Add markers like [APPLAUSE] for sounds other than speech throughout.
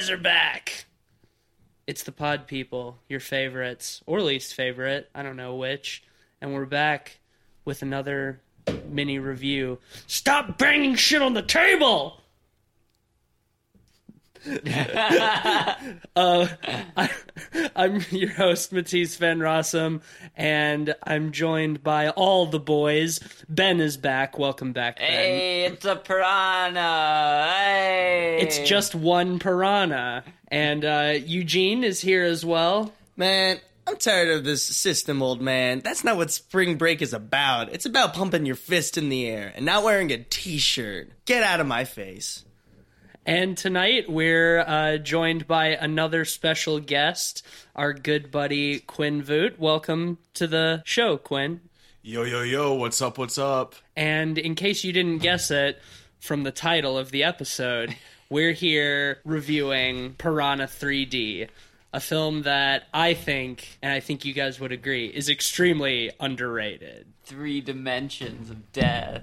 boys are back. It's the pod people, your favorites or least favorite, I don't know which, and we're back with another mini review. Stop banging shit on the table. [LAUGHS] uh, I, I'm your host, Matisse Van Rossum, and I'm joined by all the boys. Ben is back. Welcome back, Ben. Hey, it's a piranha. Hey. It's just one piranha. And uh, Eugene is here as well. Man, I'm tired of this system, old man. That's not what spring break is about. It's about pumping your fist in the air and not wearing a t shirt. Get out of my face. And tonight we're uh, joined by another special guest, our good buddy Quinn Voot. Welcome to the show, Quinn. Yo, yo, yo, what's up, what's up? And in case you didn't guess it from the title of the episode, [LAUGHS] we're here reviewing Piranha 3D, a film that I think, and I think you guys would agree, is extremely underrated. three dimensions of death.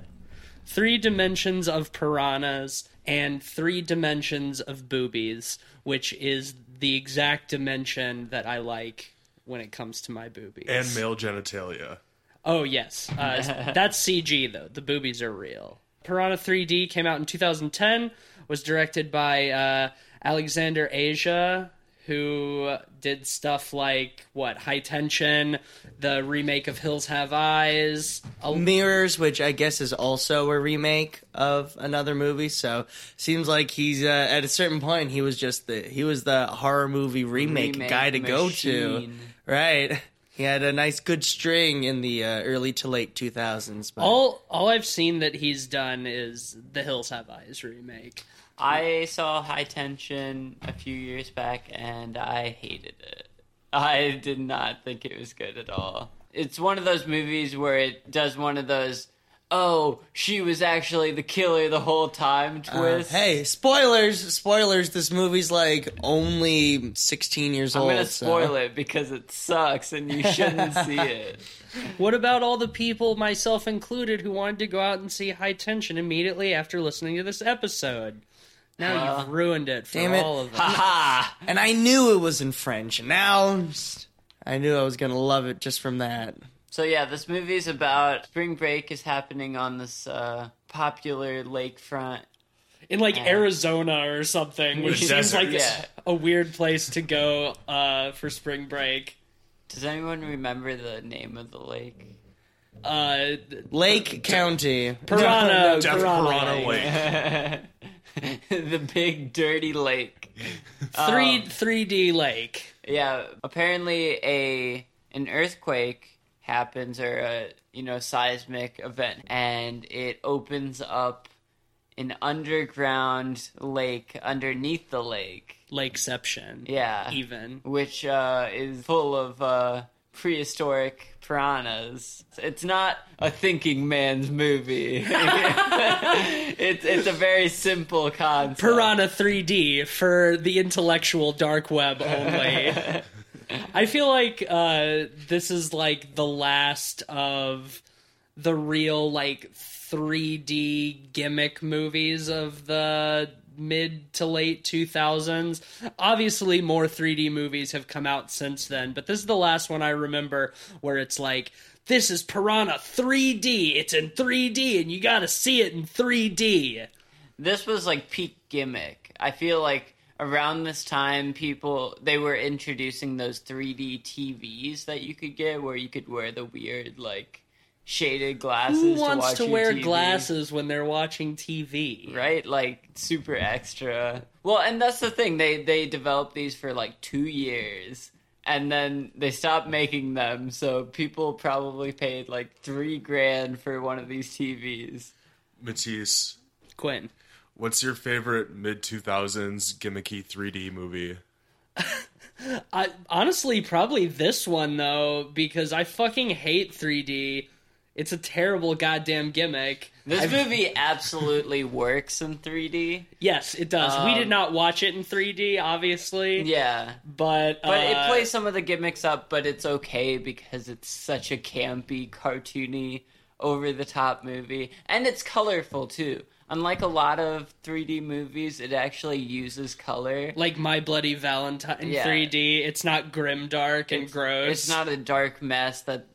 Three dimensions of piranhas and three dimensions of boobies, which is the exact dimension that I like when it comes to my boobies. And male genitalia. Oh yes, uh, [LAUGHS] that's CG though. The boobies are real. Piranha 3D came out in 2010. Was directed by uh, Alexander Aja, who did stuff like what High Tension, the remake of Hills Have Eyes. A- Mirrors, which I guess is also a remake of another movie, so seems like he's uh, at a certain point he was just the he was the horror movie remake, Remake guy to go to. Right. He had a nice good string in the uh, early to late 2000s. But all all I've seen that he's done is the Hills Have Eyes remake. I saw High Tension a few years back and I hated it. I did not think it was good at all. It's one of those movies where it does one of those, oh, she was actually the killer the whole time Uh, twist. hey, spoilers! Spoilers! This movie's like only 16 years old. I'm gonna so- spoil it because it sucks and you shouldn't see [LAUGHS] it. What about all the people, myself included, who wanted to go out and see High Tension immediately after listening to this episode? Now Well, you've ruined it for damn it. all of us. Ha And I knew it was in French, and now I knew I was gonna love it just from that. So yeah, this movie's about spring break is happening on this uh, popular lakefront. in like Uh, Arizona or something, which The seems like Yeah. a weird place to go uh, for spring break. Does anyone remember the name of the lake? Uh, Lake County. piranha, Death piranha, Piranha Lake. [LAUGHS] The big dirty lake. three Um, three D lake. Yeah, apparently a an earthquake happens or a you know seismic event, and it opens up an underground lake underneath the lake. Lakeception. Yeah, Even. which uh, is full of uh, prehistoric piranhas. It's not a thinking man's movie. [LAUGHS] it's it's a very simple concept. Piranha 3D for the intellectual dark web only. [LAUGHS] I feel like uh, this is like the last of the real like 3D gimmick movies of the mid to late 2000s. Obviously, more 3D movies have come out since then, but this is the last one I remember where it's like, this is Piranha 3D. It's in 3D, and you gotta see it in 3D. this was like peak gimmick. I feel like around this time people they were introducing those 3D TVs that you could get where you could wear the weird like shaded glasses Who to wants watch to your wear TV, glasses when they're watching TV? right like super extra well and that's the thing they they developed these for like 2 years and then they stopped making them so people probably paid like 3 grand for one of these TVs Matisse, Quinn. what's your favorite mid 2000s gimmicky 3D movie? [LAUGHS] I honestly probably this one though because I fucking hate 3D. It's a terrible goddamn gimmick. This I've- movie absolutely works in 3D. Yes, it does. we did Um, not watch it in 3D, obviously. Yeah. but But uh, it plays some of the gimmicks up, but it's okay because it's such a campy, cartoony, over the top movie. And it's colorful too. unlike a lot of 3D movies, it actually uses color. Like My Bloody Valentine Yeah. 3D. It's not grim dark and It's- gross. It's not a dark mess that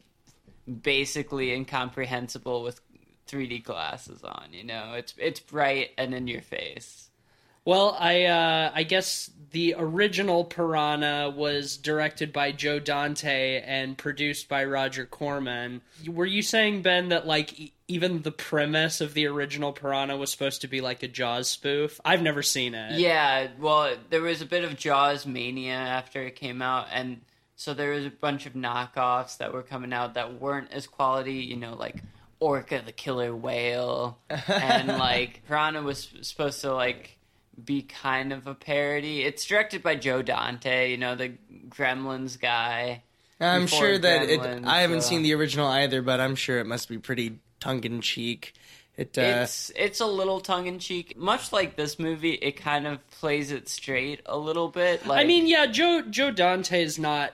basically incomprehensible with 3D glasses on. You know, it's it's bright and in your face. Well, I uh, I guess the original Piranha was directed by Joe Dante and produced by Roger Corman. Were you saying Ben that like e- even the premise of the original Piranha was supposed to be like a Jaws spoof? I've never seen it. Yeah, well, there was a bit of Jaws mania after it came out, and so there was a bunch of knockoffs that were coming out that weren't as quality. You know, like Orca the killer whale, and [LAUGHS] like Piranha was supposed to like be kind of a parody. It's directed by Joe Dante, you know, the Gremlins guy. I'm sure that it. I haven't so- seen the original either, but I'm sure it must be pretty tongue in cheek. It. Uh, It's it's a little tongue in cheek, much like this movie. It kind of plays it straight a little bit. Like, I mean, yeah, Joe Joe Dante is not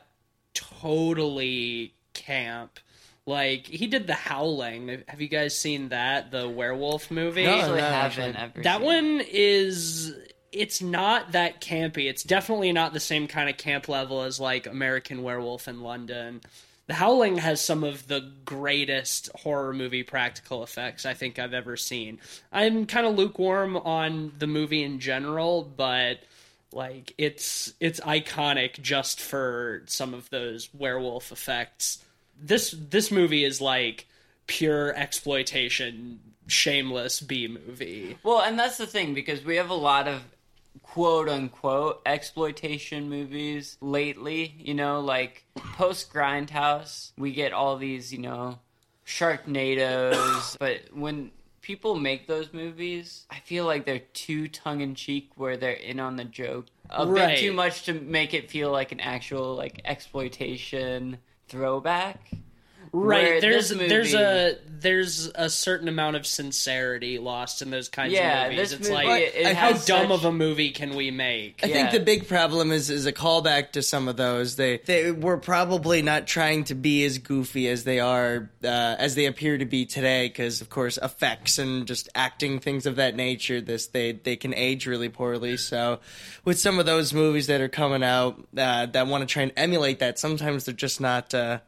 totally camp. Like he did The Howling. Have you guys seen that? The werewolf movie. No, I no, haven't ever. That seen one is it's not that campy. It's definitely not the same kind of camp level as like American Werewolf in London. The Howling has some of the greatest horror movie practical effects I think I've ever seen. I'm kind of lukewarm on the movie in general, but like it's it's iconic just for some of those werewolf effects. This this movie is like pure exploitation, shameless B movie. Well, and that's the thing because we have a lot of quote unquote exploitation movies lately, you know, like post Grindhouse, we get all these, you know, Sharknadoes, but when people make those movies, I feel like they're too tongue in cheek where they're in on the joke a Right. bit too much to make it feel like an actual like exploitation throwback. Right. Where There's this there's a there's a certain amount of sincerity lost in those kinds Yeah, of movies. this It's movie, like it, it how has dumb such- of a movie can we make? I Yeah. think the big problem is is a callback to some of those. They they were probably not trying to be as goofy as they are uh, as they appear to be today, because of course effects and just acting things of that nature. This they they can age really poorly. So with some of those movies that are coming out uh, that want to try and emulate that, sometimes they're just not. Uh,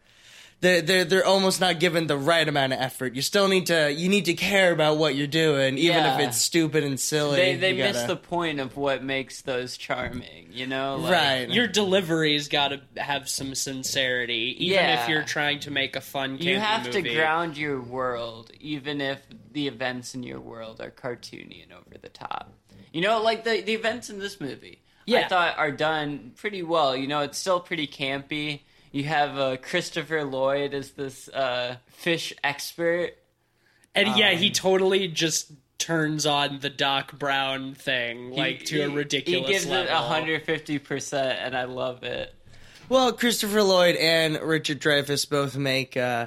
they're, they're they're almost not given the right amount of effort. You still need to you need to care about what you're doing, even Yeah. if it's stupid and silly. they they miss gotta- the point of what makes those charming, you know? Like, right. Your delivery's got to have some sincerity, even Yeah. if you're trying to make a fun. You campy have to ground your world, even if the events in your world are cartoony and over the top. You know, like the the events in this movie, Yeah. I thought are done pretty well. You know, it's still pretty campy. You have uh, Christopher Lloyd as this uh, fish expert. and yeah, Um, he totally just turns on the Doc Brown thing like He- to a he- ridiculous He gives level. it hundred fifty percent, and I love it. Well, Christopher Lloyd and Richard Dreyfuss both make uh,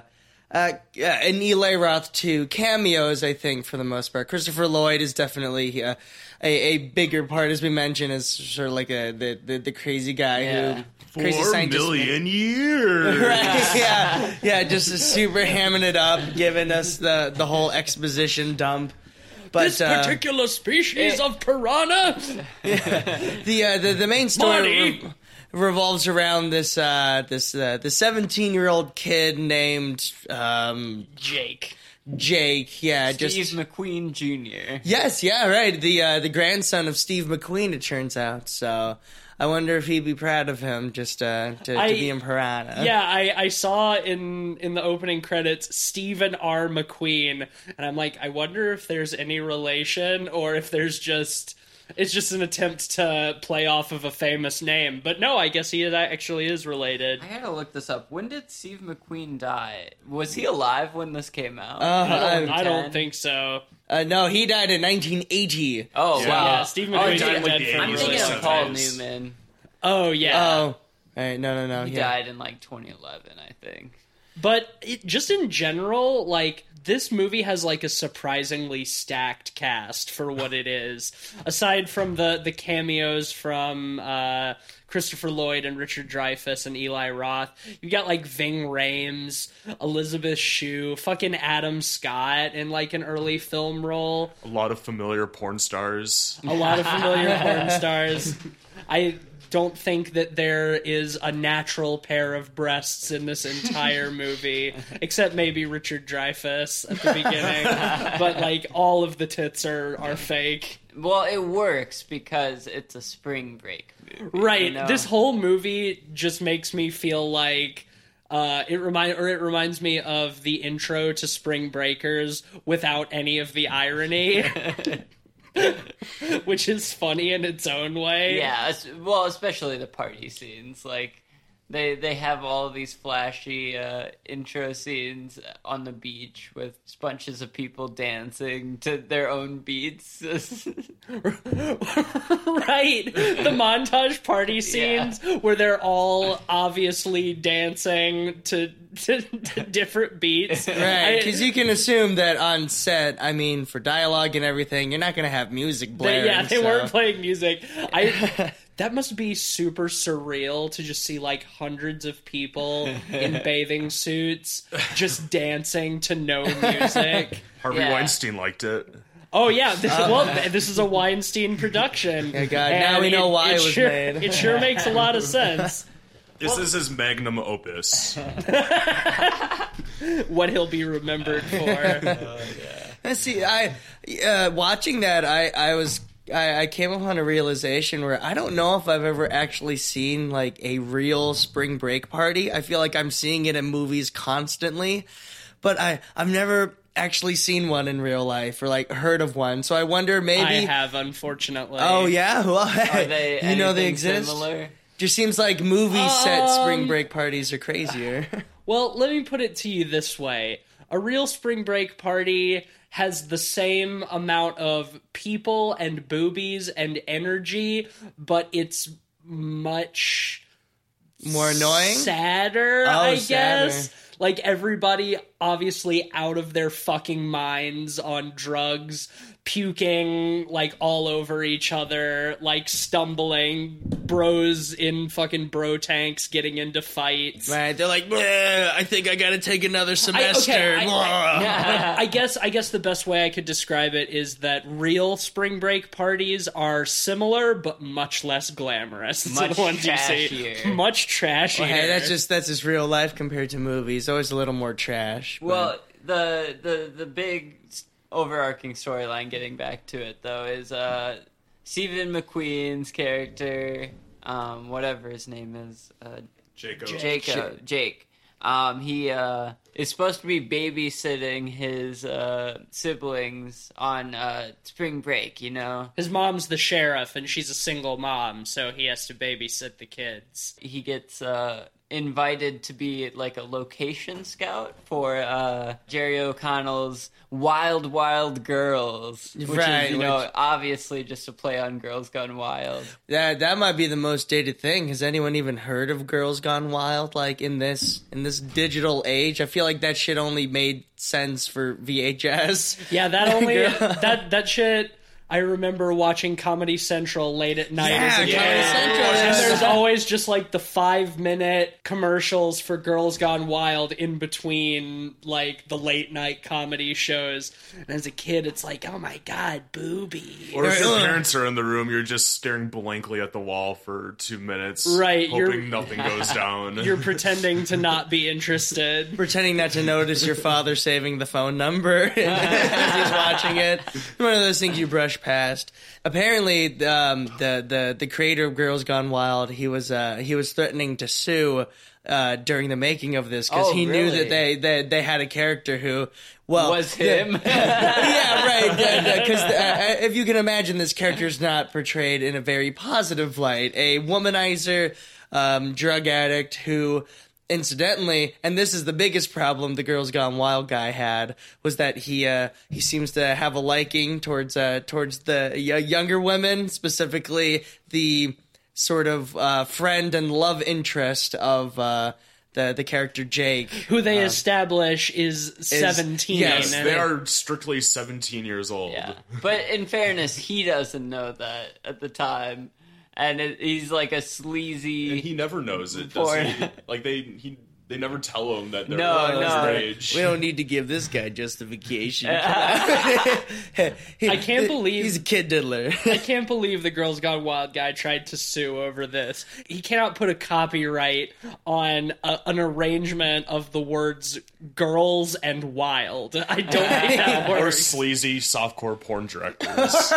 uh, uh, and Eli Roth too cameos. I think for the most part, Christopher Lloyd is definitely uh, a a bigger part, as we mentioned, is sort of like a the the, the crazy guy Yeah. who crazy Four scientist. million years. [LAUGHS] Right, yeah, yeah, just super hamming it up, giving us the the whole exposition dump. But this uh, particular species it- of piranha. [LAUGHS] the uh, the the main story re- revolves around this uh, this uh, the seventeen year old kid named um, Jake. Jake. Yeah, Steve just McQueen Jr. yes, yeah, right. The uh, the grandson of Steve McQueen. It turns out. So I wonder if he'd be proud of him just uh, to, I- to be in Piranha. Yeah, I, I saw in in the opening credits Stephen R. McQueen, and I'm like, I wonder if there's any relation or if there's just it's just an attempt to play off of a famous name. But no, I guess he actually is related. I gotta look this up. When did Steve McQueen die? Was he alive when this came out? Uh, I don't, I- I don't think so. Uh, no, he died in 1980. Oh Yeah. wow! Yeah, Steve Oh, McQueen's dude, been like dead the for I'm thinking like of Paul. Newman. Oh yeah. Oh, all right, no, no, no. He yeah. died in like 2011, I think. But it, just in general, like this movie has like a surprisingly stacked cast for what it is. Aside from the the cameos from uh, Christopher Lloyd and Richard Dreyfuss and Eli Roth, you got like Ving Rhames, Elizabeth Shue, fucking Adam Scott in like an early film role. A lot of familiar porn stars. A lot of familiar [LAUGHS] porn stars. I don't think that there is a natural pair of breasts in this entire [LAUGHS] movie, except maybe Richard Dreyfuss at the beginning. but like all of the tits are are fake. Well, it works because it's a spring break movie. Right. you know? This whole movie just makes me feel like uh, it remind or it reminds me of the intro to Spring Breakers without any of the irony. [LAUGHS] [LAUGHS] Which is funny in its own way. Yeah, well, especially the party scenes. Like they they have all these flashy uh, intro scenes on the beach with bunches of people dancing to their own beats. [LAUGHS] right the montage party scenes where they're all obviously dancing to, to, to different beats [LAUGHS] Right, because you can assume that on set, I mean, for dialogue and everything, you're not going to have music they- blaring. yeah they so- weren't playing music i [LAUGHS] that must be super surreal to just see like hundreds of people in [LAUGHS] bathing suits just dancing to no music [LAUGHS] Harvey Yeah. Weinstein liked it. Oh yeah, this, well, this is a Weinstein production. [LAUGHS] Oh, God, now we know why it was sure, made. It sure makes a lot of sense. This is his magnum opus. What he'll be remembered for. Uh, See, I uh, watching that, I I was. I, I came upon a realization where I don't know if I've ever actually seen like a real spring break party. I feel like I'm seeing it in movies constantly, but I I've never actually seen one in real life or like heard of one. So I wonder maybe. I have, unfortunately. Oh yeah, [LAUGHS] well, Are they [LAUGHS] you know they exist. Similar? Just seems like movie set spring Um, break parties are crazier. [LAUGHS] Well, let me put it to you this way: a real spring break party has the same amount of people and boobies and energy, but it's much More annoying. sadder, Oh, I sadder. guess. Like everybody obviously out of their fucking minds on drugs, puking like all over each other, like stumbling, bros in fucking bro tanks getting into fights. Right? They're like, "Bleh, I think I got to take another semester. I- Blah." [LAUGHS] I guess I guess the best way I could describe it is that real spring break parties are similar but much less glamorous. [LAUGHS] to Much the ones you see. trashier. Much trashier. Hey, that's just that's just real life compared to movies. Always a little more trash. but- Well, the the the big overarching storyline, getting back to it though, is uh, Stephen McQueen's character, um, whatever his name is, uh, Jacob. Jacob, Jake. Um, he uh, is supposed to be babysitting his uh, siblings on uh, spring break. You know, His mom's the sheriff, and she's a single mom, so he has to babysit the kids. he gets uh, invited to be like a location scout for uh, Jerry O'Connell's Wild Wild Girls, which Right, is you know which- obviously just a play on Girls Gone Wild. that that might be the most dated thing. Has anyone even heard of Girls Gone Wild? Like in this in this digital age, I feel like that shit only made sense for VHS. Yeah, that only [LAUGHS] that that shit. I remember watching Comedy Central late at night Yeah, as a kid. Comedy Central, and there's [LAUGHS] always just like the five minute commercials for Girls Gone Wild in between like the late night comedy shows. And as a kid, it's like, oh my god, booby. Or if your parents are in the room, you're just staring blankly at the wall for two minutes, Right, Hoping you're- nothing goes [LAUGHS] down. You're [LAUGHS] pretending to not be interested. Pretending not to notice your father saving the phone number as he's watching it. One of those things you brush past. Apparently, um, the the the creator of Girls Gone Wild, he was uh, he was threatening to sue uh, during the making of this because Oh, he knew that they, they they had a character who well Was the- him? [LAUGHS] [LAUGHS] yeah, right. Because uh, if you can imagine, this character is not portrayed in a very positive light. A womanizer, um, drug addict who, incidentally, and this is the biggest problem the Girls Gone Wild guy had was that he uh, he seems to have a liking towards uh, towards the y- younger women, specifically the sort of uh, friend and love interest of. Uh, the the character Jake. Who they establish is, 17. yes, They are strictly 17 years old. Yeah, [LAUGHS] but in fairness, he doesn't know that at the time, and it, he's like a sleazy. And he never knows it, does he? [LAUGHS] Like they he they never tell him that they're No, his no. age. We don't need to give this guy justification. [LAUGHS] I can't believe- he's a kid diddler. I can't believe the Girls Gone Wild guy tried to sue over this. He cannot put a copyright on a, an arrangement of the words "girls" and "wild." I don't think that [LAUGHS] or works. sleazy softcore porn directors. [LAUGHS]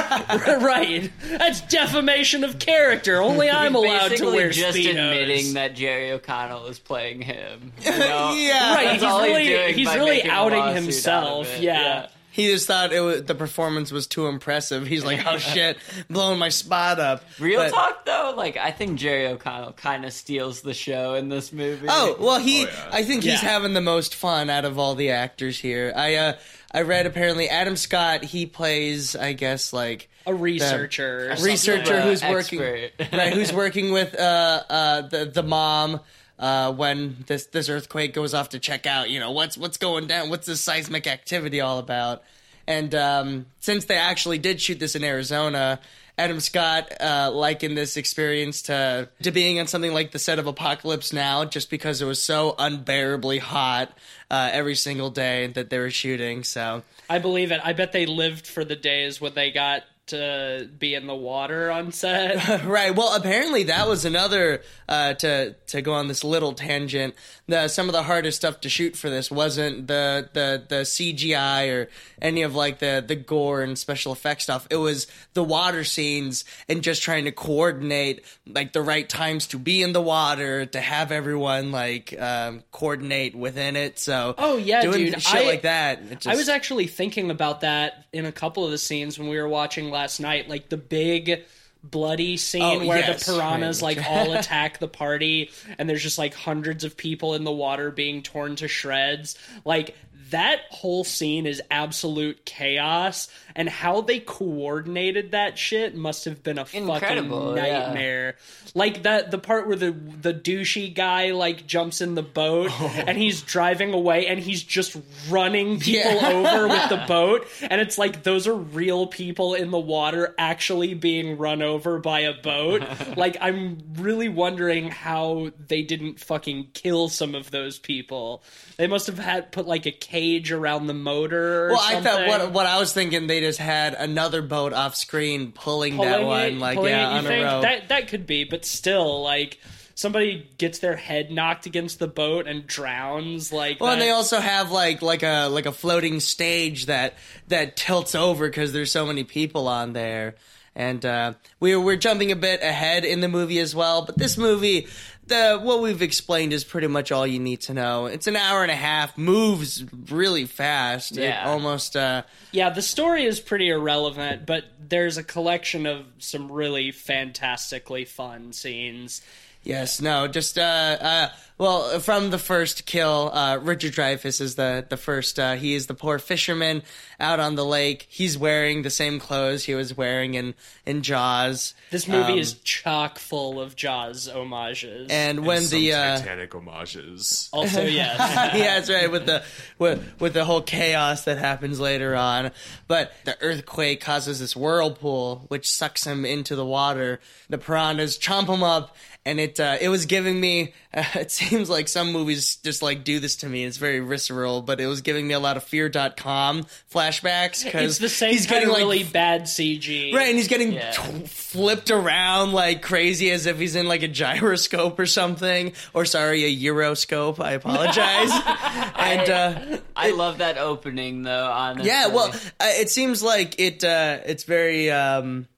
right? That's defamation of character. Only I'm allowed to Basically wear just speedos. admitting that Jerry O'Connell is playing him. You know? [LAUGHS] Yeah. Right, That's he's all really doing he's really outing lawsuit out of himself. Yeah. he just thought it was, the performance was too impressive. He's like, "Oh shit, blowing my spot up." Real But- talk though, like I think Jerry O'Connell kind of steals the show in this movie. Oh well, he. Oh, yeah. I think he's Yeah. having the most fun out of all the actors here. I uh, I read apparently Adam Scott. He plays, I guess, like A researcher, or a researcher who's working right, who's working with uh, uh, the the mom. Uh, when this this earthquake goes off to check out, you know what's what's going down, what's this seismic activity all about? And um, since they actually did shoot this in Arizona, Adam Scott uh, likened this experience to to being on something like the set of Apocalypse Now, just because it was so unbearably hot uh, every single day that they were shooting. So I believe it. I bet they lived for the days when they got to be in the water on set. [LAUGHS] Right. Well, apparently that was another uh, to to go on this little tangent. The some of the hardest stuff to shoot for this wasn't the the the CGI or any of like the the gore and special effects stuff. It was the water scenes and just trying to coordinate like the right times to be in the water to have everyone like um, coordinate within it. So Oh, yeah, doing dude. shit I- like that. it I was actually thinking about that in a couple of the scenes when we were watching last night, like the big bloody scene Oh, where yes, the piranhas right. like all [LAUGHS] attack the party and there's just like hundreds of people in the water being torn to shreds. Like that whole scene is absolute chaos and how they coordinated that shit must have been a Incredible, fucking yeah. nightmare. Like that the part where the the douchey guy like jumps in the boat [LAUGHS] oh. and he's driving away and he's just running people Yeah. over with the [LAUGHS] boat and it's like those are real people in the water actually being run over by a boat. [LAUGHS] like I'm really wondering how they didn't fucking kill some of those people. They must have had put like a cage around the motor or Well, I thought what what I was thinking they just had another boat off screen pulling, that Pulling one, it- like pulling yeah, it, you on a think? rope. That that could be, but still, like somebody gets their head knocked against the boat and drowns. Like, Well, and that- they also have like like a like a floating stage that that tilts over because there's so many people on there. And uh, we're we're jumping a bit ahead in the movie as well, but this movie, the what we've explained is pretty much all you need to know. It's an hour and a half, moves really fast. It Yeah. almost. Uh, yeah, the story is pretty irrelevant, but there's a collection of some really fantastically fun scenes. Yes, no, just uh, uh, well, from the first kill, uh, Richard Dreyfuss is the the first. Uh, he is the poor fisherman out on the lake. He's wearing the same clothes he was wearing in in Jaws. This movie Um, is chock full of Jaws homages. And when Some the uh, Titanic homages. also, [LAUGHS] yes, [LAUGHS] yeah, that's right. With the with, with the whole chaos that happens later on, but the earthquake causes this whirlpool which sucks him into the water. The piranhas chomp him up, and it uh, it was giving me. Uh, [LAUGHS] it seems like some movies just like do this to me. It's very visceral, but it was giving me a lot of Fear.com flashbacks because it's the same he's getting like really bad CG. Right, and he's getting Yeah. t- flipped around like crazy as if he's in like a gyroscope or something. Or sorry, a Euroscope. I apologize. [LAUGHS] [LAUGHS] and uh, I love that opening though. Honestly, yeah, well, uh, it seems like it. Uh, it's very um,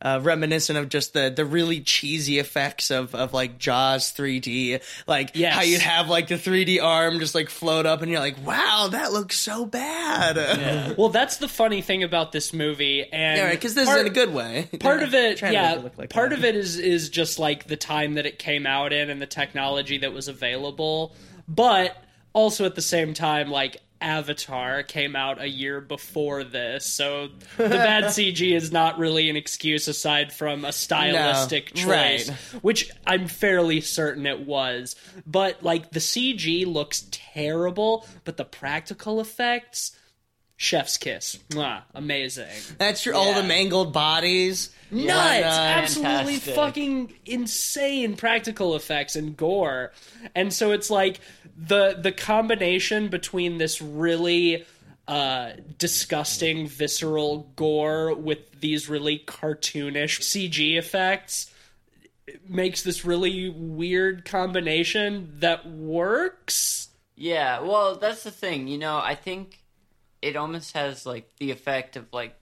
uh, reminiscent of just the the really cheesy effects of of like Jaws 3D, like Yes. how you'd have like the 3D arm just like float up, and you're like, wow, that looks so bad. [LAUGHS] Well, that's the funny thing about this movie, and Yeah, because this part- is in a good way. [LAUGHS] part of it yeah it like part that. of it is is just like the time that it came out in and the technology that was available but also at the same time like Avatar came out a year before this, so [LAUGHS] the bad CG is not really an excuse aside from a stylistic No, choice, right. which I'm fairly certain it was. But like the CG looks terrible, but the practical effects, chef's kiss, Mwah, amazing. That's your all the mangled bodies. nuts! Absolutely fucking insane practical effects and gore. And so it's like the the combination between this really uh disgusting visceral gore with these really cartoonish cg effects makes this really weird combination that works Yeah, well, that's the thing. You know, I think it almost has like the effect of like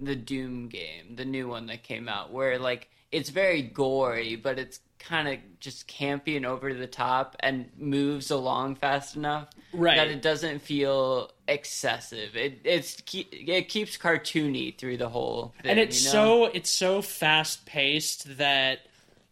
the Doom game, the new one that came out, where like it's very gory, but it's kind of just campy and over the top and moves along fast enough Right. that it doesn't feel excessive. It it's it keeps cartoony through the whole thing. and it's you know? so it's so fast paced that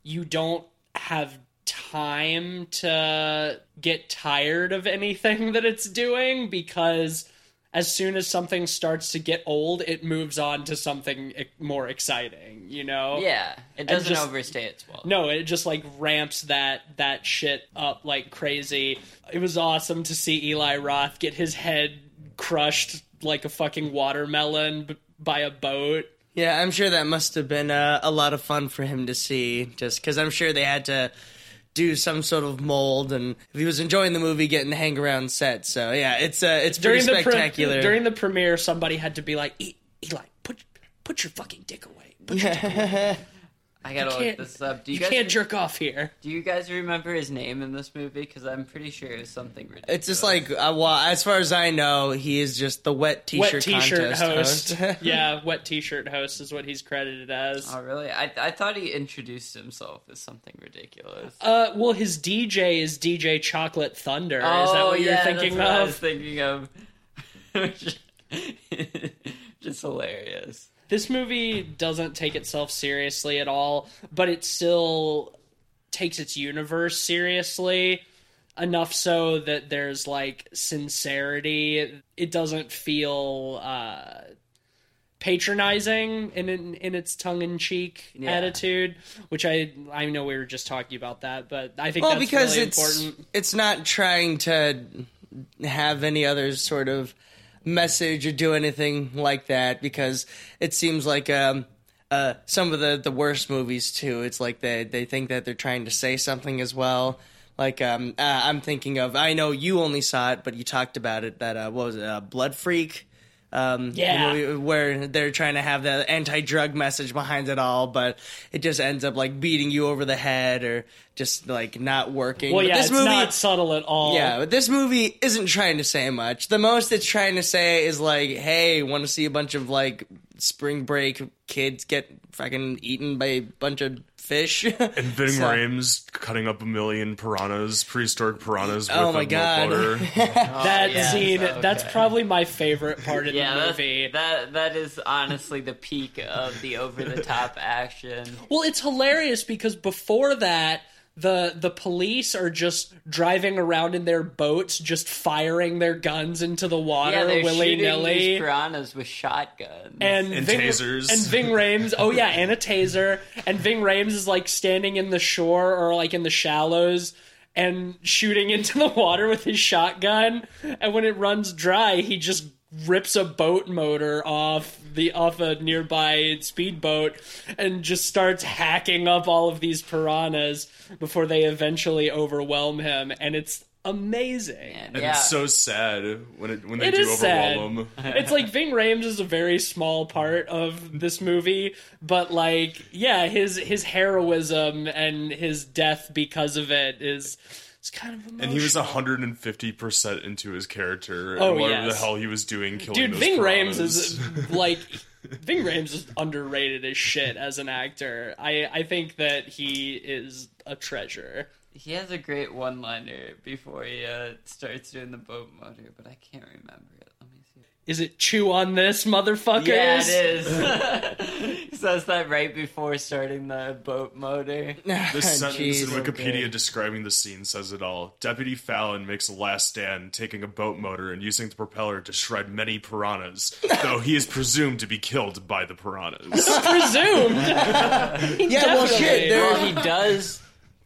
you don't have time to get tired of anything [LAUGHS] that it's doing because as soon as something starts to get old it moves on to something e- more exciting you know? Yeah, it doesn't just- overstay its welcome. no it just like ramps that that shit up like crazy. It was awesome to see eli roth get his head crushed like a fucking watermelon b- by a boat. Yeah, I'm sure that must have been uh, a lot of fun for him to see, just because I'm sure they had to do some sort of mold, and if he was enjoying the movie, getting to hang around set. So yeah, it's uh, it's pretty during the pre- spectacular. during the premiere, somebody had to be like, "E- "Eli, put put your fucking dick away. Put your dick away. [LAUGHS] I gotta look this up. Do You you, guys can't jerk off here." Do you guys remember his name in this movie? Because I'm pretty sure it was something ridiculous. it's just like, uh, well, as far as I know, he is just the wet t-shirt, Wet T-shirt contest host. [LAUGHS] yeah, wet T-shirt host is what he's credited as. Oh, really? I, I thought he introduced himself as something ridiculous. Uh, well, his DJ is DJ Chocolate Thunder. is that oh, what you're yeah, thinking that's what I was thinking of. [LAUGHS] [LAUGHS] Just hilarious. This movie doesn't take itself seriously at all, but it still takes its universe seriously enough so that there's like sincerity. It doesn't feel uh, patronizing in, in in its tongue in cheek Yeah. attitude, which I I know we were just talking about that, but I think Well, that's because really it's important. it's not trying to have any other sort of message or do anything like that because it seems like um uh some of the the worst movies too. It's like they they think that they're trying to say something as well. Like um uh, I'm thinking of I know you only saw it but you talked about it that uh what was it uh, Blood Freak um, Yeah. movie where they're trying to have the anti-drug message behind it all, but it just ends up like beating you over the head or just like not working. Well, But yeah, this it's movie, not subtle at all. yeah, but this movie isn't trying to say much. The most it's trying to say is like, "Hey, want to see a bunch of like spring break kids get fucking eaten by a bunch of fish?" [LAUGHS] And Ving So- Rhames cutting up a million piranhas, prehistoric piranhas Oh a my milk God. butter. [LAUGHS] that oh, yes, scene. okay. That's probably my favorite part of Yeah, the movie. that that is honestly the peak of the over the top action. Well, it's hilarious because before that, the the police are just driving around in their boats, just firing their guns into the water they're willy shooting nilly. piranhas with shotguns. And, And Ving, tasers. and Ving Rhames. Oh yeah, and a taser. And Ving Rhames is like standing in the shore or like in the shallows and shooting into the water with his shotgun. And when it runs dry, he just rips a boat motor off the off a nearby speedboat and just starts hacking up all of these piranhas before they eventually overwhelm him. And it's amazing. And And yeah, it's so sad when it when they It do is sad. overwhelm them. [LAUGHS] it's like Ving Rhames is a very small part of this movie, but like, yeah, his his heroism and his death because of it is it's kind of emotional. And he was 150% into his character Oh, and whatever yes. the hell he was doing killing dude. those Ving Rhames is [LAUGHS] like Ving Rhames is underrated as shit as an actor. I I think that he is a treasure. he has a great one liner before he uh, starts doing the boat motor, but I can't remember it. Let me see. Is it chew on this, motherfuckers? Yeah, it is. [LAUGHS] [LAUGHS] Says that right before starting the boat motor. This [LAUGHS] sentence Jeez, in Wikipedia okay. describing the scene says it all. Deputy Fallon makes a last stand, taking a boat motor and using the propeller to shred many piranhas, though he is presumed to be killed by the piranhas. Presumed. Yeah, well, shit. There, Well, he does.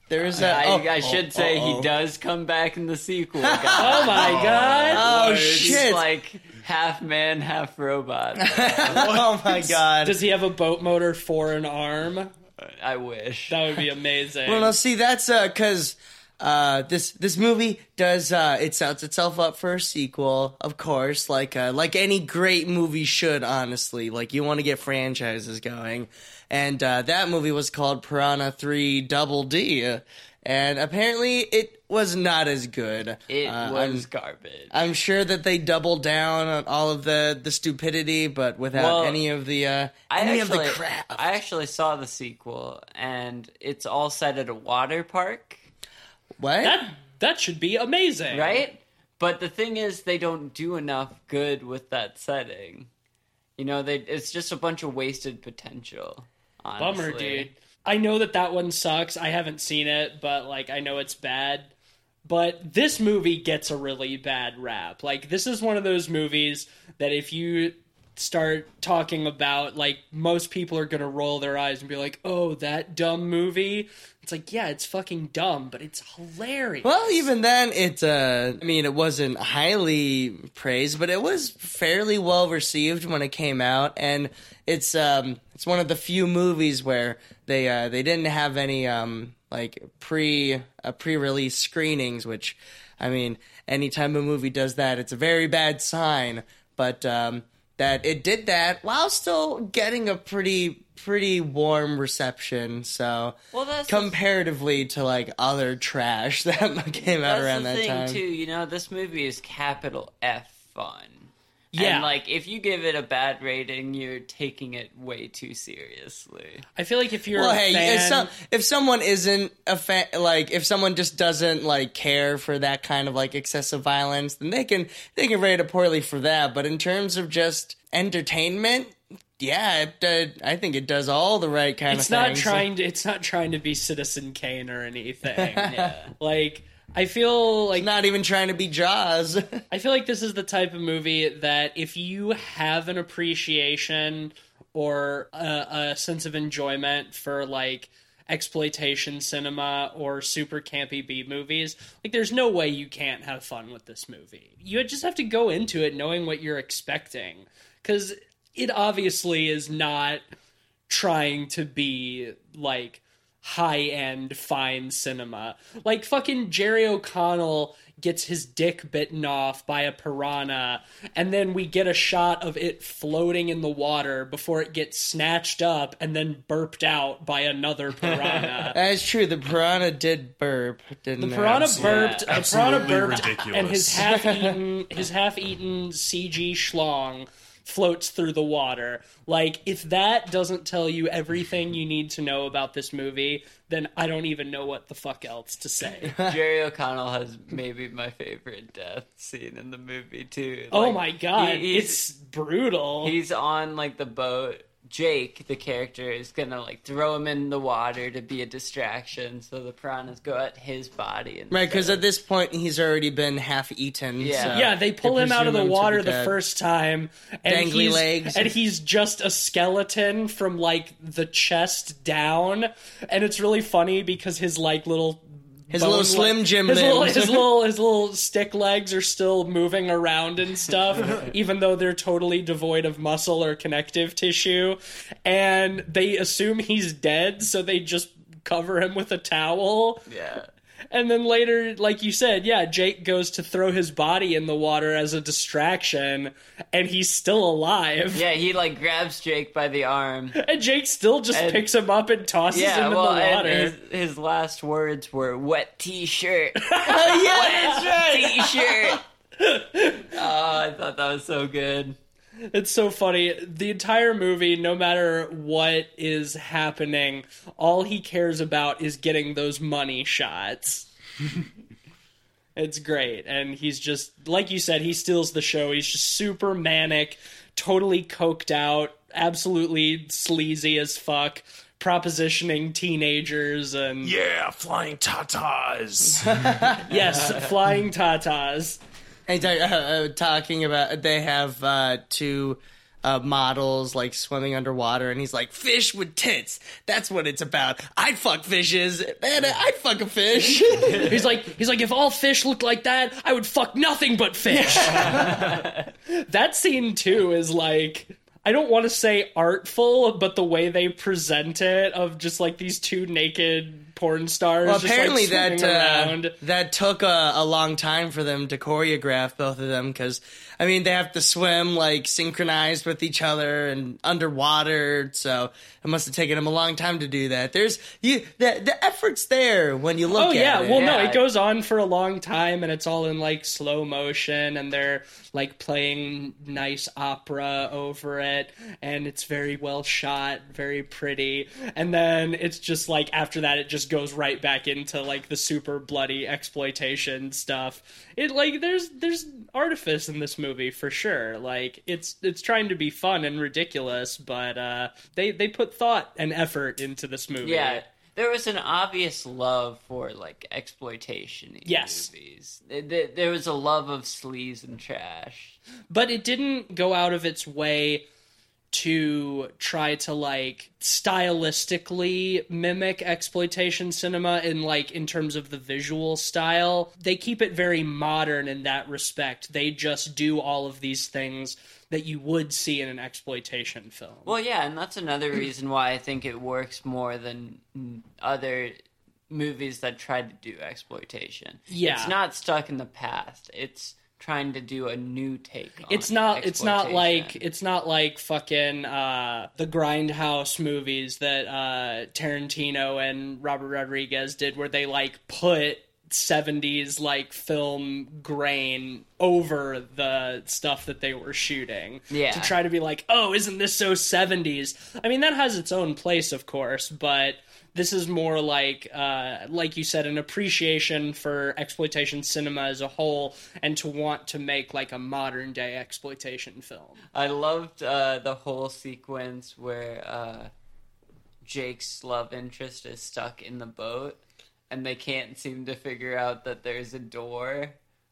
there is a. I, oh, I should oh, say uh-oh. he oh, oh. does come back in the sequel. guys. Oh my god. Oh What? Shit! like half man, half robot. [LAUGHS] oh my god! Does he have a boat motor for an arm? I wish. That would be amazing. Well, no, see, that's because uh, this this movie does uh, it sets itself up for a sequel, of course, like uh, like any great movie should. Honestly, like you want to get franchises going, and uh, that movie was called Piranha Three Double D, and apparently it was not as good. It Uh, was I'm- garbage. I'm sure that they doubled down on all of the, the stupidity, but without Well, any of the uh, I any actually, of the crap. I actually saw the sequel, and it's all set at a water park, what? that that should be amazing, right? But the thing is, they don't do enough good with that setting. You know, they it's just a bunch of wasted potential. Honestly. Bummer, dude. I know that that one sucks. I haven't seen it, but like I know it's bad. But this movie gets a really bad rap. Like this is one of those movies that if you start talking about like most people are going to roll their eyes and be like, "Oh, that dumb movie." It's like, "Yeah, it's fucking dumb, but it's hilarious." Well, even then, it. Uh, I mean, it wasn't highly praised, but it was fairly well received when it came out, and it's um, it's one of the few movies where they uh, they didn't have any um, like pre uh, pre release screenings, which, I mean, anytime a movie does that, it's a very bad sign. But um, that it did that while still getting a pretty pretty warm reception. So Well, that's the- comparatively to like other trash [LAUGHS] that came out around the that thing time. too. You know, this movie is capital F fun. Yeah. And like, if you give it a bad rating, you're taking it way too seriously. I feel like if you're Well, a hey, fan, if, some, if someone isn't a fan, like if someone just doesn't like care for that kind of like excessive violence, then they can they can rate it poorly for that. But in terms of just entertainment, yeah, it, uh, I think it does all the right kind it's of not things. trying to it's not trying to be Citizen Kane or anything. [LAUGHS] Yeah. like I feel like not even trying to be Jaws. [LAUGHS] I feel like this is the type of movie that if you have an appreciation or a, a sense of enjoyment for like exploitation cinema or super campy B movies, like there's no way you can't have fun with this movie. You just have to go into it knowing what you're expecting cuz it obviously is not trying to be like high end fine cinema. Like fucking Jerry O'Connell gets his dick bitten off by a piranha and then we get a shot of it floating in the water before it gets snatched up and then burped out by another [LAUGHS] piranha. That's true. The piranha did burp, didn't The piranha Absolute- burped. The piranha absolutely burped, ridiculous. and his half-eaten, [LAUGHS] his half-eaten CG schlong floats through the water. Like, if that doesn't tell you everything you need to know about this movie, then I don't even know what the fuck else to say. [LAUGHS] Jerry O'Connell has maybe my favorite death scene in the movie too. oh my god, he- it's brutal. he's on like the boat. Jake, the character, is gonna like throw him in the water to be a distraction, so the piranhas go at his body. And Right, because at this point he's already been half eaten. Yeah. so yeah, they pull him out of the presume him to water the first time, and Dangly he's legs. and he's just a skeleton from like the chest down, and it's really funny because his like little His little Slim Jim his little, his little [LAUGHS] his little stick legs are still moving around and stuff, [LAUGHS] even though they're totally devoid of muscle or connective tissue, and they assume he's dead, so they just cover him with a towel. yeah, And then later, like you said, yeah, Jake goes to throw his body in the water as a distraction, and he's still alive. yeah, he like grabs Jake by the arm. [LAUGHS] And Jake still just And- picks him up and tosses Yeah, him well, in the water. his, his last words were "wet t-shirt." Oh, yeah, that's right. t-shirt. [LAUGHS] oh, I thought that was so good. It's so funny. The entire movie, no matter what is happening, all he cares about is getting those money shots. [LAUGHS] it's great. And he's just, like you said, he steals the show. He's just super manic, totally coked out, absolutely sleazy as fuck, propositioning teenagers and Yeah, flying tatas. [LAUGHS] yes, flying tatas. And uh, uh, talking about they have uh, two uh, models like swimming underwater, and he's like, "Fish with tits. That's what it's about. I'd fuck fishes, man. I'd fuck a fish." [LAUGHS] He's like, he's like, if all fish looked like that, I would fuck nothing but fish. [LAUGHS] that scene too is like, I don't want to say artful, but the way they present it of just like these two naked porn stars. well, just, like, apparently that swimming uh, that took a, a long time for them to choreograph both of them because I mean they have to swim like synchronized with each other and underwater, so it must have taken them a long time to do that. There's you the the effort's there when you look Oh at yeah, it. well no, it goes on for a long time and it's all in like slow motion and they're like playing nice opera over it and it's very well shot, very pretty. And then it's just like after that it just goes right back into like the super bloody exploitation stuff. It like there's there's artifice in this movie for sure. Like it's it's trying to be fun and ridiculous, but uh they they put thought and effort into this movie. Yeah, there was an obvious love for like exploitation in Yes. movies. There was a love of sleaze and trash. but it didn't go out of its way to try to like stylistically mimic exploitation cinema in like in terms of the visual style they keep it very modern in that respect they just do all of these things that you would see in an exploitation film Well, yeah, and that's another [CLEARS THROAT] reason why I think it works more than other movies that try to do exploitation. Yeah. it's not stuck in the past. It's trying to do a new take. on it's not it's not like it's not like fucking uh the grindhouse movies that uh Tarantino and Robert Rodriguez did where they like put 70s like film grain over the stuff that they were shooting Yeah. to try to be like oh isn't this so 70s i mean that has its own place of course but this is more like uh, like you said an appreciation for exploitation cinema as a whole and to want to make like a modern day exploitation film. I loved uh, the whole sequence where uh, Jake's love interest is stuck in the boat, and they can't seem to figure out that there's a door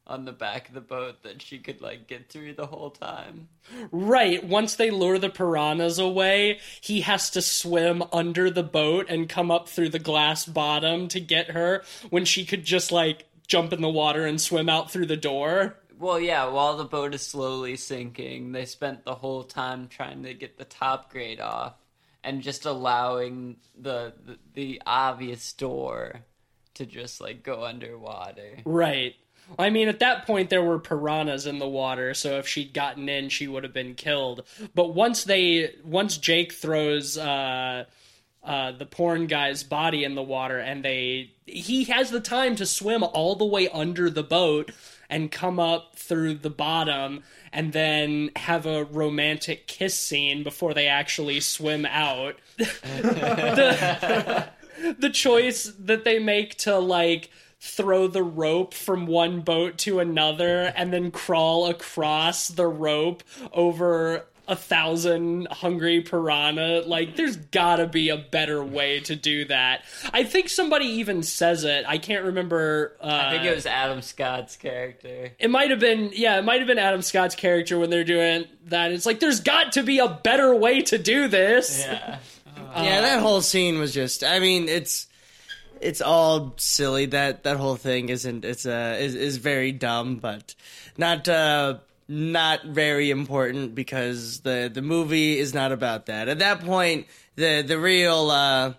on the back of the boat that she could like get through the whole time. Right. Once they lure the piranhas away, he has to swim under the boat and come up through the glass bottom to get her when she could just like jump in the water and swim out through the door. Well, yeah, while the boat is slowly sinking, they spent the whole time trying to get the top grade off and just allowing the the, the obvious door to just like go underwater. Right. I mean, at that point, there were piranhas in the water, so if she'd gotten in, she would have been killed. But once they, once Jake throws uh, uh, the porn guy's body in the water, and they, he has the time to swim all the way under the boat and come up through the bottom, and then have a romantic kiss scene before they actually swim out. [LAUGHS] the, [LAUGHS] the choice that they make to like throw the rope from one boat to another and then crawl across the rope over a thousand hungry piranha like there's gotta be a better way to do that i think somebody even says it i can't remember uh, I think it was Adam Scott's character. it might have been yeah it might have been adam scott's character when they're doing that it's like there's got to be a better way to do this Yeah. [LAUGHS] Yeah, that whole scene was just. I mean, it's it's all silly. That that whole thing isn't. It's uh is is very dumb, but not uh not very important because the the movie is not about that. At that point, the the real uh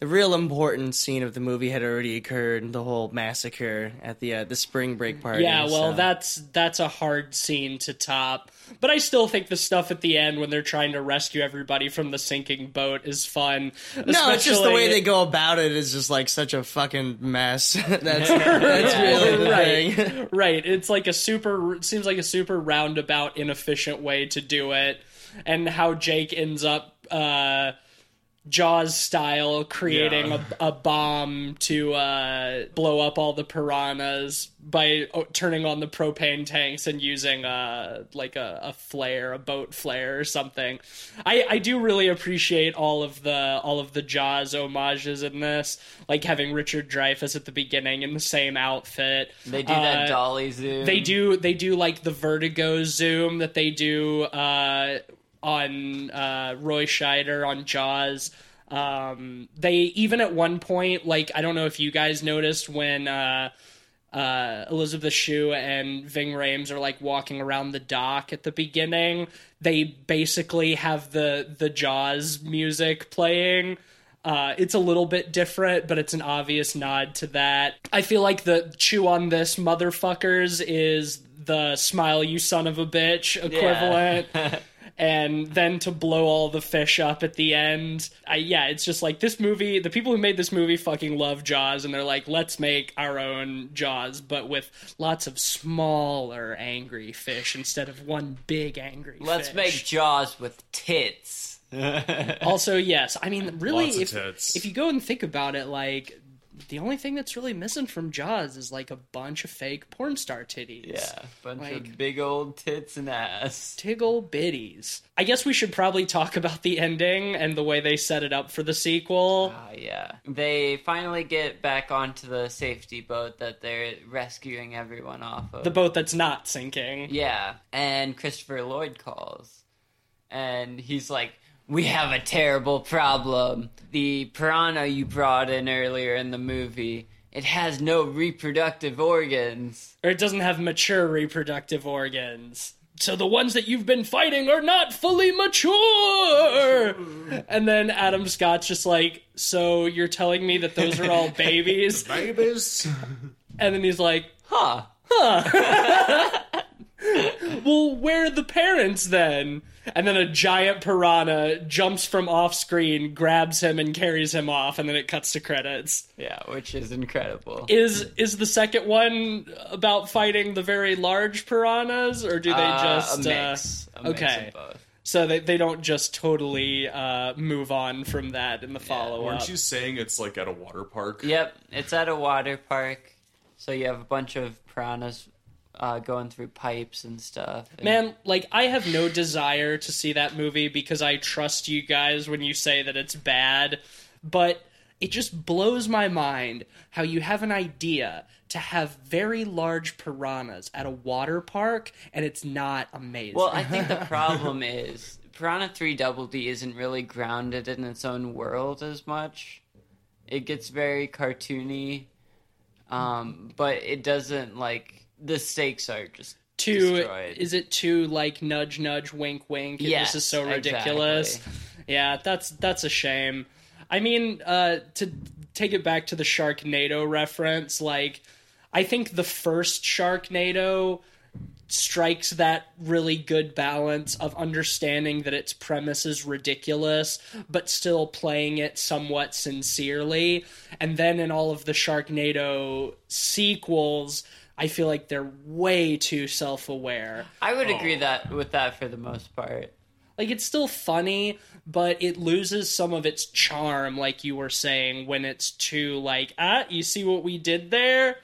the real important scene of the movie had already occurred. The whole massacre at the uh, the spring break party. Yeah, well, so. that's that's a hard scene to top. But I still think the stuff at the end when they're trying to rescue everybody from the sinking boat is fun. No, it's just the way they go about it is just like such a fucking mess. [LAUGHS] that's [LAUGHS] that's really the right, thing. [LAUGHS] right. It's like a super. Seems like a super roundabout, inefficient way to do it, and how Jake ends up uh, Jaws style, creating Yeah. a, a bomb to uh, blow up all the piranhas by oh, turning on the propane tanks and using uh, like a, a flare, a boat flare or something. I, I do really appreciate all of the all of the Jaws homages in this, like having Richard Dreyfuss at the beginning in the same outfit. They do that Uh, dolly zoom. they do they do like the vertigo zoom that they do uh, on uh, Roy Scheider on Jaws. Um, they even at one point, like I don't know if you guys noticed when uh, uh, Elizabeth Shue and Ving Rhames are like walking around the dock at the beginning. They basically have the the Jaws music playing. Uh, it's a little bit different, but it's an obvious nod to that. I feel like the chew on this motherfuckers is the smile you son of a bitch equivalent. [LAUGHS] and then to blow all the fish up at the end. I, yeah, it's just like this movie, the people who made this movie fucking love Jaws, and they're like, let's make our own Jaws, but with lots of smaller angry fish instead of one big angry Let's fish. make Jaws with tits. Also, yes. I mean, really, if, if you go and think about it, like the only thing that's really missing from Jaws is like a bunch of fake porn star titties. Yeah, bunch Like- of big old tits and ass. Tiggle bitties. I guess we should probably talk about the ending and the way they set it up for the sequel. Oh yeah. They finally get back onto the safety boat that they're rescuing everyone off of. The boat that's not sinking. yeah, and Christopher Lloyd calls, and he's like, "We have a terrible problem. The piranha you brought in earlier in the movie." It has no reproductive organs. Or it doesn't have mature reproductive organs. So the ones that you've been fighting are not fully mature. and then Adam Scott's just like, "So you're telling me that those are all [LAUGHS] babies?" Babies. and then he's like, Huh? Huh. [LAUGHS] well, where are the parents then? And then a giant piranha jumps from off screen, grabs him, and carries him off, and then it cuts to credits. Yeah, which is incredible. Is is the second one about fighting the very large piranhas, or do they Uh, just a mix. uh, a mix okay? of both. So they they don't just totally uh, move on from that in the follow up. Weren't you saying it's like at a water park? Yep, it's at a water park, so you have a bunch of piranhas uh, going through pipes and stuff. and- Man, like I have no desire to see that movie because I trust you guys when you say that it's bad, but it just blows my mind how you have an idea to have very large piranhas at a water park and it's not amazing. Well, I think the [LAUGHS] problem is Piranha 3 Double D isn't really grounded in its own world as much. It gets very cartoony, um, but it doesn't like the stakes are just too destroyed. is it too like nudge nudge wink wink Yes, this is so ridiculous exactly. yeah that's that's a shame i mean uh to take it back to the sharknado reference like i think the first sharknado strikes that really good balance of understanding that its premise is ridiculous but still playing it somewhat sincerely and then in all of the sharknado sequels i feel like they're way too self-aware. I would agree Oh. that with that for the most part. like it's still funny but it loses some of its charm like you were saying when it's too like ah you see what we did there?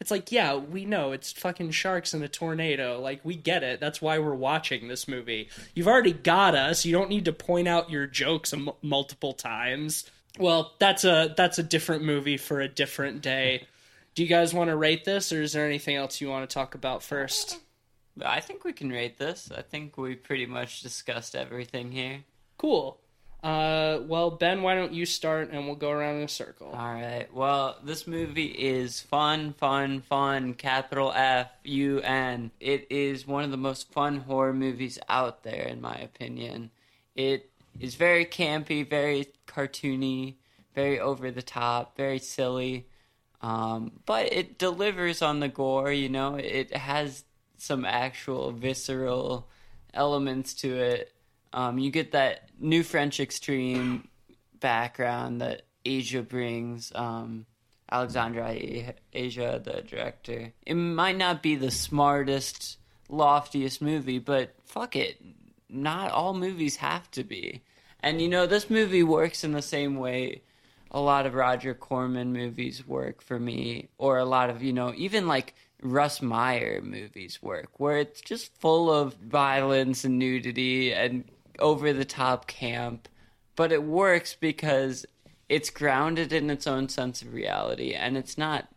It's like yeah we know. It's fucking sharks in a tornado. Like we get it. That's why we're watching this movie. You've already got us. You don't need to point out your jokes m- multiple times. Well that's a that's a different movie for a different day do you guys want to rate this or is there anything else you want to talk about first I think we can rate this. I think we pretty much discussed everything here. Cool. Uh, well, Ben, why don't you start and we'll go around in a circle. All right. Well, this movie is fun, fun, fun. Capital F U N. It is one of the most fun horror movies out there, in my opinion. It is very campy, very cartoony, very over the top, very silly. Um, but it delivers on the gore. You know, it has some actual visceral elements to it. Um, you get that new French extreme background that Aja brings. Um, Alexandre Aja, the director. It might not be the smartest, loftiest movie, but fuck it. Not all movies have to be. And you know, this movie works in the same way a lot of Roger Corman movies work for me, or a lot of, you know, even like Russ Meyer movies work, where it's just full of violence and nudity and over the top camp. But it works because it's grounded in its own sense of reality and it's not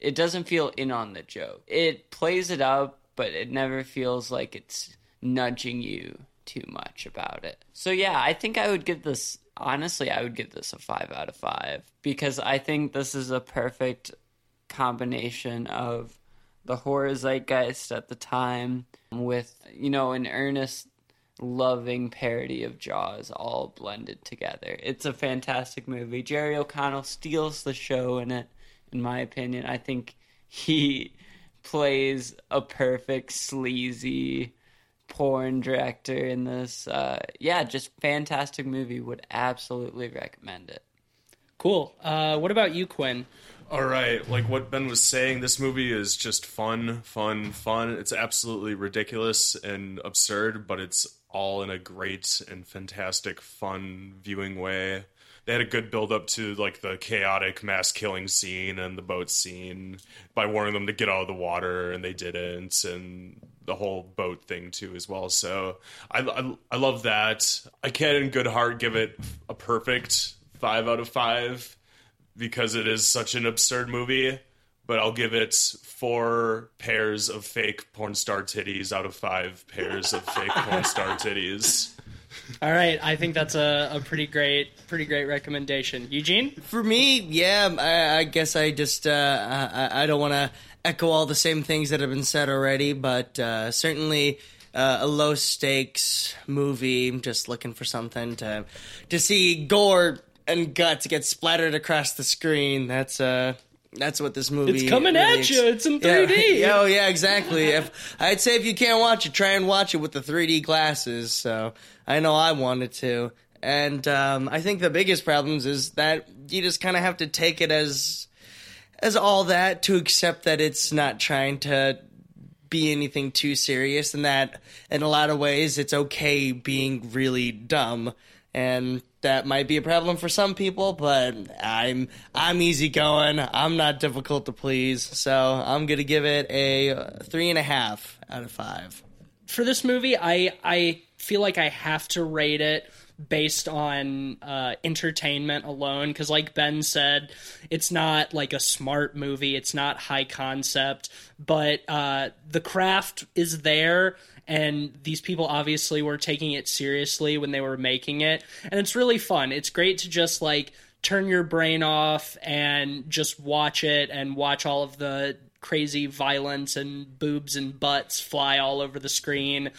it doesn't feel in on the joke. It plays it up, but it never feels like it's nudging you too much about it. So yeah, I think I would give this honestly, I would give this a 5 out of 5 because I think this is a perfect combination of the horror zeitgeist at the time with, you know, an earnest loving parody of Jaws all blended together. It's a fantastic movie. Jerry O'Connell steals the show in it in my opinion. I think he plays a perfect sleazy porn director in this. Uh, yeah, just fantastic movie. Would absolutely recommend it. Cool. Uh, what about you, Quinn? All right, like what Ben was saying, this movie is just fun, fun, fun. It's absolutely ridiculous and absurd, but it's all in a great and fantastic, fun viewing way they had a good build up to like the chaotic mass killing scene and the boat scene by warning them to get out of the water and they didn't and the whole boat thing too as well so I, I, I love that i can't in good heart give it a perfect five out of five because it is such an absurd movie but I'll give it four pairs of fake porn star titties out of five pairs of fake porn star titties. All right, I think that's a, a pretty great, pretty great recommendation. Eugene, for me, yeah, I, I guess I just uh, I, I don't want to echo all the same things that have been said already, but uh, certainly. Uh, a low stakes movie, just looking for something to to see gore and guts get splattered across the screen. That's uh that's what this movie. It's coming really at you. It's in 3D. [LAUGHS] Yeah. oh yeah, exactly. if I'd say if you can't watch it, try and watch it with the 3D glasses. So I know I wanted to, and um, I think the biggest problems is that you just kind of have to take it as as all that to accept that it's not trying to be anything too serious, and that in a lot of ways it's okay being really dumb and that might be a problem for some people, but I'm I'm easygoing. I'm not difficult to please, so I'm gonna give it a three and a half out of five. For this movie, I I feel like I have to rate it based on uh, entertainment alone because like ben said it's not like a smart movie it's not high concept but uh, the craft is there and these people obviously were taking it seriously when they were making it. And it's really fun. It's great to just like turn your brain off and just watch it and watch all of the crazy violence and boobs and butts fly all over the screen.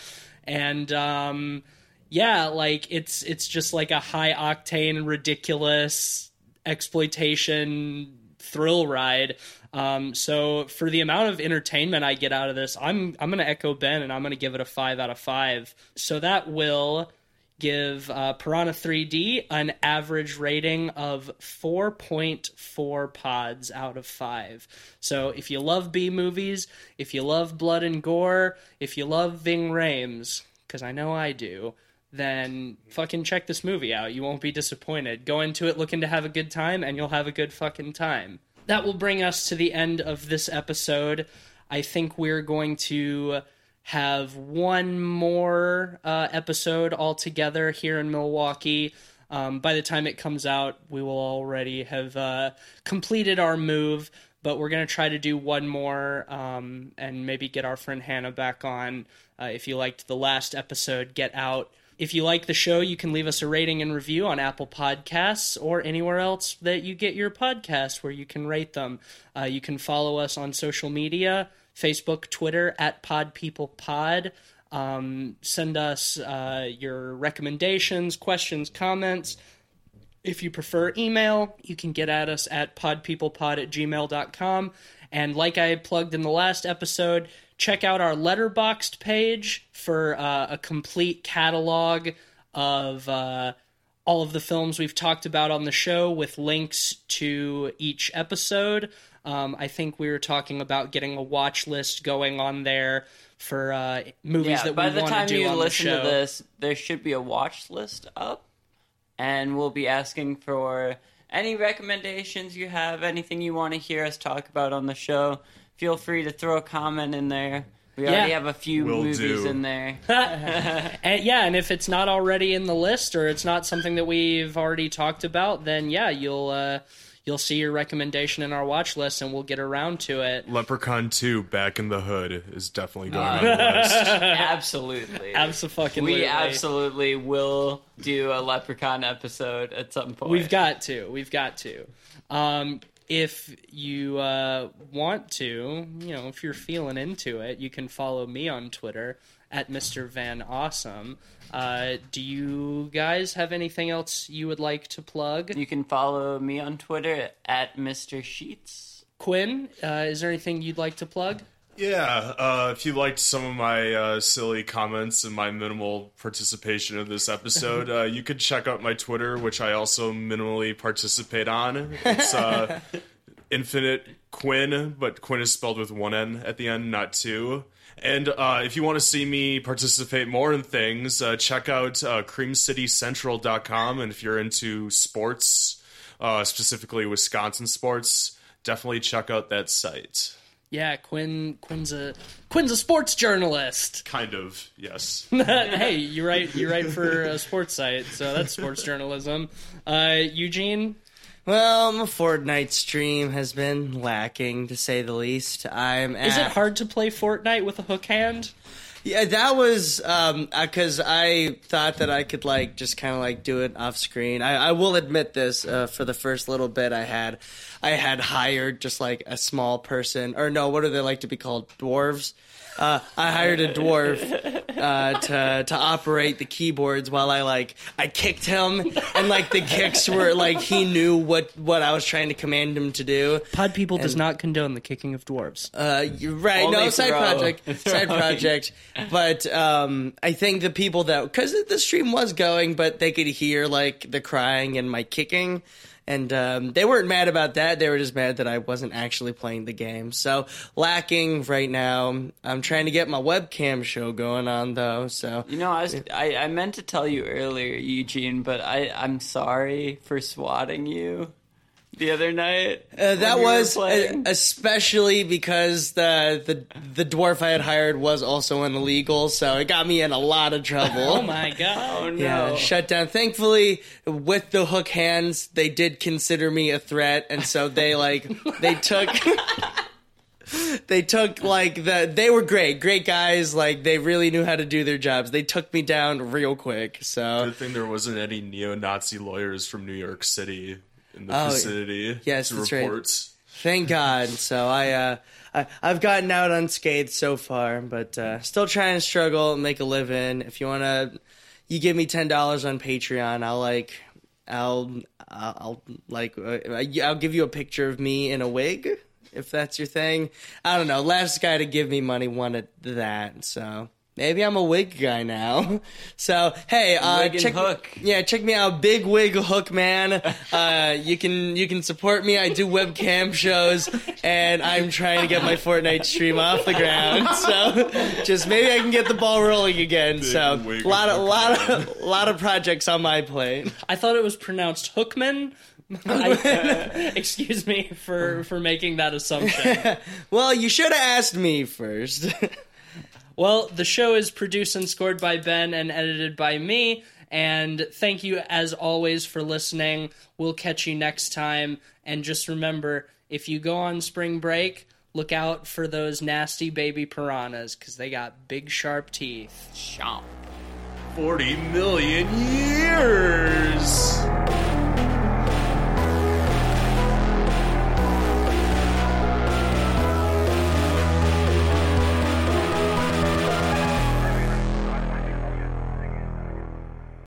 And um yeah like it's it's just like a high octane ridiculous exploitation thrill ride um, so for the amount of entertainment I get out of this, I'm I'm gonna echo Ben and I'm gonna give it a five out of five. So that will give uh, Piranha 3D an average rating of 4.4 pods out of 5. So if you love B movies, if you love blood and gore, if you love Ving Rhames, because I know I do, then fucking check this movie out. You won't be disappointed. Go into it looking to have a good time, and you'll have a good fucking time that will bring us to the end of this episode. I think we're going to have one more uh, episode altogether here in Milwaukee. Um, by the time it comes out, we will already have uh, completed our move, but we're going to try to do one more um, and maybe get our friend Hannah back on. Uh, if you liked the last episode, get out if you like the show, you can leave us a rating and review on Apple Podcasts or anywhere else that you get your podcasts where you can rate them. Uh, you can follow us on social media Facebook, Twitter, at PodPeoplePod. Um, send us uh, your recommendations, questions, comments. If you prefer email, you can get at us at podpeoplepod at gmail.com. And like I plugged in the last episode, check out our Letterboxd page for uh, a complete catalog of uh, all of the films we've talked about on the show with links to each episode. Um, I think we were talking about getting a watch list going on there for uh, movies yeah, that we want to do on the show. By the time you listen to this, there should be a watch list up. and we'll be asking for any recommendations you have, anything you want to hear us talk about on the show. Feel free to throw a comment in there. We already Yeah. have a few Will movies do. in there. [LAUGHS] [LAUGHS] And yeah, and if it's not already in the list or it's not something that we've already talked about, then yeah, you'll uh, you'll see your recommendation in our watch list, and we'll get around to it. Leprechaun 2 Back in the Hood is definitely going Ah. on the list. [LAUGHS] absolutely. Absolutely, We absolutely will do a Leprechaun episode at some point. We've got to. We've got to. Um, if you uh, want to, you know, if you're feeling into it, you can follow me on Twitter at Mr. Van Awesome. Uh, do you guys have anything else you would like to plug? You can follow me on Twitter at Mr. Sheets. Quinn, uh, is there anything you'd like to plug? Yeah, uh, if you liked some of my uh, silly comments and my minimal participation in this episode, [LAUGHS] uh, you could check out my Twitter, which I also minimally participate on. It's uh, [LAUGHS] Infinite Quinn, but Quinn is spelled with one N at the end, not two. And uh, if you want to see me participate more in things, uh, check out uh, creamcitycentral.com. And if you're into sports, uh, specifically Wisconsin sports, definitely check out that site. Yeah, Quinn. Quinn's a Quinn's a sports journalist. Kind of, yes. [LAUGHS] hey, you write you write for a sports site, so that's sports journalism. Uh, Eugene, Well, my Fortnite stream has been lacking, to say the least. I'm at, is it hard to play Fortnite with a hook hand? Yeah, that was um because I thought that I could like just kind of like do it off screen. I, I will admit this. Uh, for the first little bit, I had I had hired just like a small person, or no, what do they like to be called? Dwarves. Uh, I hired a dwarf uh, to to operate the keyboards while I like I kicked him, and like the kicks were like he knew what what I was trying to command him to do. Pod People does not condone the kicking of dwarves. Uh, you're right. Only no, side throw. project. [LAUGHS] Side Throwing. project. But um, I think the people that because the stream was going, but they could hear like the crying and my kicking, and um, they weren't mad about that. They were just mad that I wasn't actually playing the game. So lacking right now. I'm trying to get my webcam show going on though. So You know, I was I, I meant to tell you earlier, Eugene, but I I'm sorry for swatting you the other night. Uh, that when you were was uh, especially because the the the dwarf I had hired was also an illegal, so it got me in a lot of trouble. [LAUGHS] Oh my god! oh no. Yeah, shut down. Thankfully, with the hook hands, they did consider me a threat, and so they like they [LAUGHS] took. They took like the they were great, great guys. Like they really knew how to do their jobs. They took me down real quick. So Good thing there wasn't any neo-Nazi lawyers from New York City in the Oh, vicinity yes, that's right. thank God. [LAUGHS] So I uh I, I've gotten out unscathed so far, but uh, still trying to struggle and make a living. If you wanna, you give me ten dollars on Patreon, I'll like I'll I'll, I'll like uh, I'll give you a picture of me in a wig if that's your thing. I don't know. Last guy to give me money wanted that, so maybe I'm a wig guy now. [LAUGHS] So hey, uh, Wig and check hook. yeah, check me out, Big Wig Hook Man. Uh, you can you can support me. I do webcam shows, and I'm trying to get my Fortnite stream off the ground. [LAUGHS] So just maybe I can get the ball rolling again. so a lot of lot of lot of projects on my plate. I thought it was pronounced Hookman. [LAUGHS] I, excuse me for for making that assumption. Well, you should have asked me first. Well, the show is produced and scored by Ben and edited by me. And thank you, as always, for listening. We'll catch you next time. And just remember if you go on spring break, look out for those nasty baby piranhas because they got big, sharp teeth. Chomp. 40 million years!